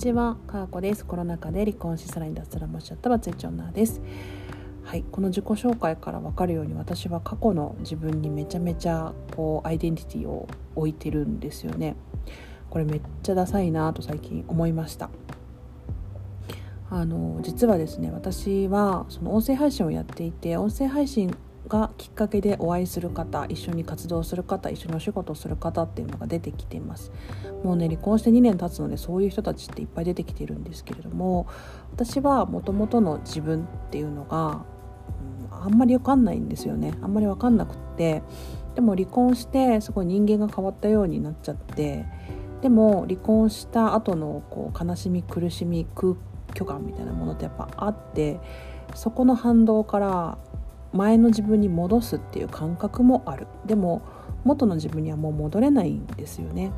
ちは、かーこです。コロナ禍で離婚しさらに脱サラもしちゃったバツイチ女です。はい、この自己紹介から分かるように私は過去の自分にめちゃめちゃこうアイデンティティを置いてるんですよね。これめっちゃダサいなと最近思いました。あの実はですね私はその音声配信をやっていて音声配信がきっかけでお会いする方一緒に活動する方一緒にお仕事する方っていうのが出てきています。もうね離婚して2年経つのでそういう人たちっていっぱい出てきているんですけれども私はもともとの自分っていうのが、うん、あんまり分かんないんですよね。あんまり分かんなくって。でも離婚してすごい人間が変わったようになっちゃってでも離婚した後のこう悲しみ苦しみ空虚感みたいなものってやっぱあってそこの反動から前の自分に戻すっていう感覚もある。でも元の自分にはもう戻れないんですよね。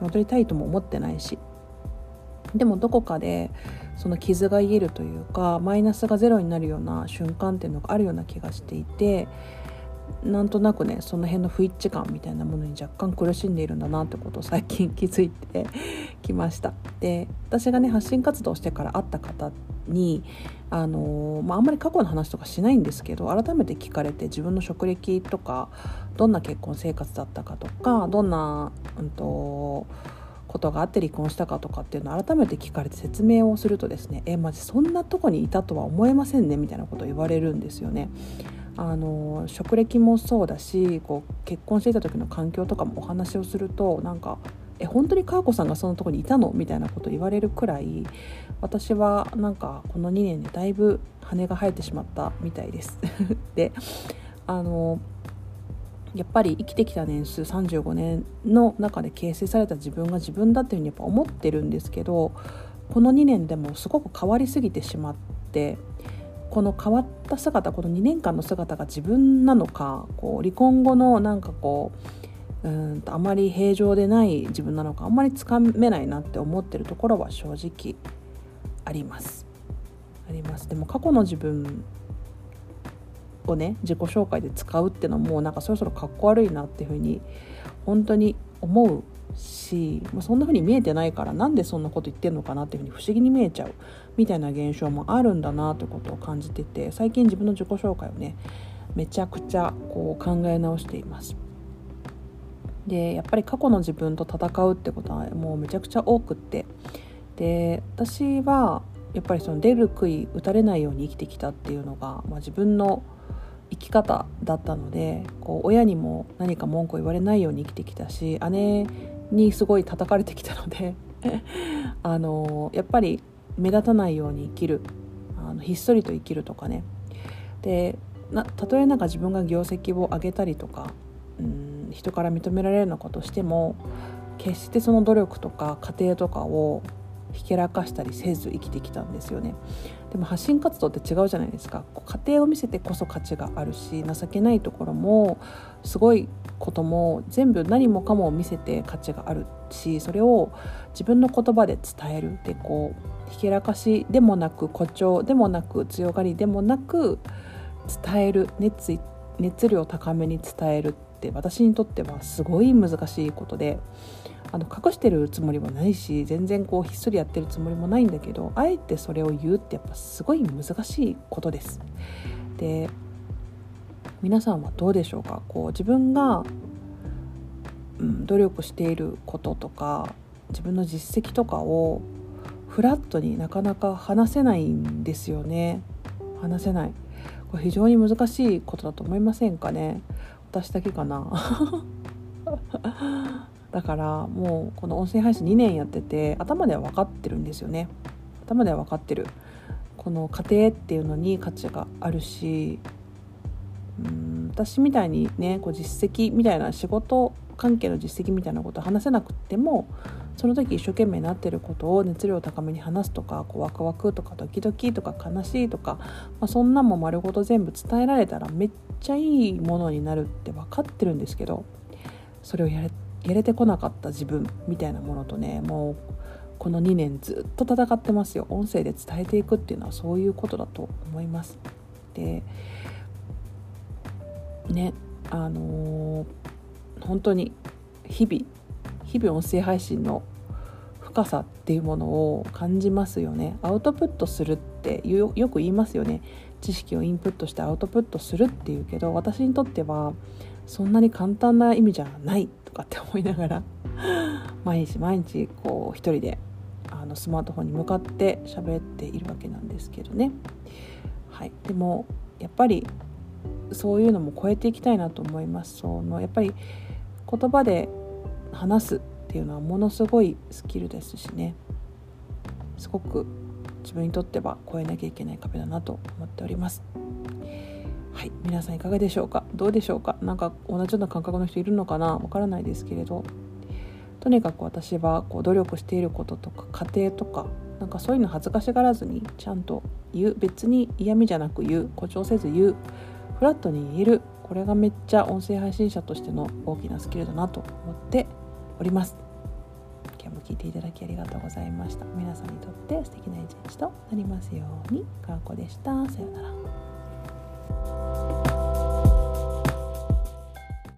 戻りたいとも思ってないし。でもどこかでその傷が癒えるというかマイナスがゼロになるような瞬間っていうのがあるような気がしていてなんとなくねその辺の不一致感みたいなものに若干苦しんでいるんだなってことを最近気づいて きましたで私がね発信活動してから会った方にあのまあ、あんまり過去の話とかしないんですけど改めて聞かれて自分の職歴とかどんな結婚生活だったかとかどんな、うんと、ことがあって離婚したかとかっていうのを改めて聞かれて説明をするとですねえマジそんなとこにいたとは思えませんねみたいなことを言われるんですよね。あの職歴もそうだしこう結婚していた時の環境とかもお話をするとなんか「え本当に佳子さんがそのとこにいたの?」みたいなことを言われるくらい私はなんかこの2年でだいぶ羽が生えてしまったみたいです。であのやっぱり生きてきた年数35年の中で形成された自分が自分だっていうふうにやっぱ思ってるんですけどこの2年でもすごく変わりすぎてしまってこの変わった姿この2年間の姿が自分なのかこう離婚後のなんかこううんとあまり平常でない自分なのかあんまりつかめないなって思ってるところは正直あります。あります。でも過去の自分をね自己紹介で使うっていうのもなんかそろそろかっこ悪いなっていうふうに本当に思うし、まあ、そんな風に見えてないからなんでそんなこと言ってんのかなっていう風に不思議に見えちゃうみたいな現象もあるんだなということを感じてて最近自分の自己紹介をねめちゃくちゃこう考え直しています。でやっぱり過去の自分と戦うってことはもうめちゃくちゃ多くってで私はやっぱりその出る杭打たれないように生きてきたっていうのが、まあ、自分の生き方だったのでこう親にも何か文句を言われないように生きてきたし姉にすごい叩かれてきたので あのやっぱり目立たないように生きるあのひっそりと生きるとかね。でなたとえなんか自分が業績を上げたりとかうん人から認められるようなことしても決してその努力とか過程とかをひけらかしたりせず生きてきたんですよね。でも発信活動って違うじゃないですか。家庭を見せてこそ価値があるし情けないところもすごいことも全部何もかも見せて価値があるしそれを自分の言葉で伝える。でこうひけらかしでもなく誇張でもなく強がりでもなく伝える。熱熱量高めに伝える。って私にとってはすごい難しいことであの隠してるつもりもないし全然こうひっそりやってるつもりもないんだけどあえてそれを言うってやっぱすごい難しいことです。で皆さんはどうでしょうか？こう自分が、うん、努力していることとか自分の実績とかをフラットになかなか話せないんですよね。話せない。これ非常に難しいことだと思いませんかね？私だけかな。だからもうこの音声配信2年やってて頭では分かってるんですよね。頭では分かってる。この家庭っていうのに価値があるしうん私みたいにねこう実績みたいな仕事関係の実績みたいなことを話せなくてもその時一生懸命なってることを熱量高めに話すとかこうワクワクとかドキドキとか悲しいとか、まあ、そんなんも丸ごと全部伝えられたらめっちゃいいものになるって分かってるんですけどそれをやれやれてこなかった自分みたいなものとねもうこの2年ずっと戦ってますよ。音声で伝えていくっていうのはそういうことだと思います。でねあのー、本当に日々日々音声配信の深さっていうものを感じますよね。アウトプットするってよく言いますよね。知識をインプットしてアウトプットするっていうけど私にとってはそんなに簡単な意味じゃないとかって思いながら毎日毎日こう一人であのスマートフォンに向かって喋っているわけなんですけどね。はい、でもやっぱりそういうのも超えていきたいなと思います。そのやっぱり言葉で話すっていうのはものすごいスキルですしね。すごく自分にとっては超えなきゃいけない壁だなと思っております。はい皆さんいかがでしょうか？どうでしょうか？何か同じような感覚の人いるのかな？わからないですけれど。とにかく私はこう努力していることとか家庭とかなんかそういうの恥ずかしがらずにちゃんと言う。別に嫌味じゃなく言う。誇張せず言う。フラットに言える。これがめっちゃ音声配信者としての大きなスキルだなと思っております。今日も聞いていただきありがとうございました。皆さんにとって素敵な一日となりますように。かわこでした。さようなら。